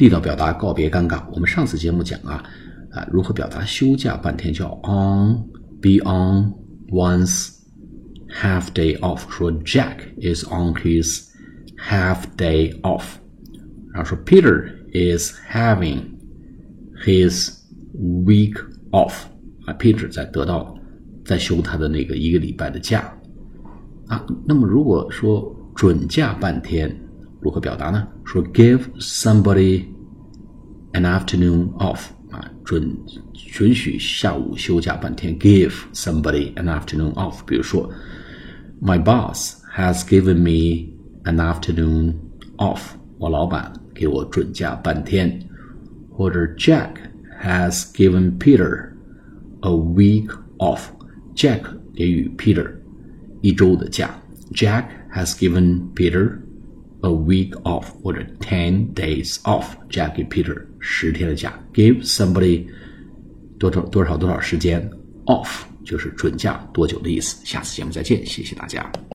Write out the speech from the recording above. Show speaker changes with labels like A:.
A: 地道表达告别尴尬。我们上次节目讲啊，啊，如何表达休假半天叫 on be on one's half day off。说 Jack is on his half day off，然后说 Peter is having his week off。啊，Peter 在得到在休他的那个一个礼拜的假。啊，那么如果说准假半天，如何表达呢？说 give somebody an afternoon off 啊，准准许下午休假半天，give somebody an afternoon off。比如说，My boss has given me an afternoon off，我老板给我准假半天，或者 Jack has given Peter a week off，Jack 给予 Peter。一周的假。Jack has given Peter a week off 或者 ten days off。Jack 给 Peter 十天的假。Give somebody 多少多少多少时间 off 就是准假多久的意思。下次节目再见，谢谢大家。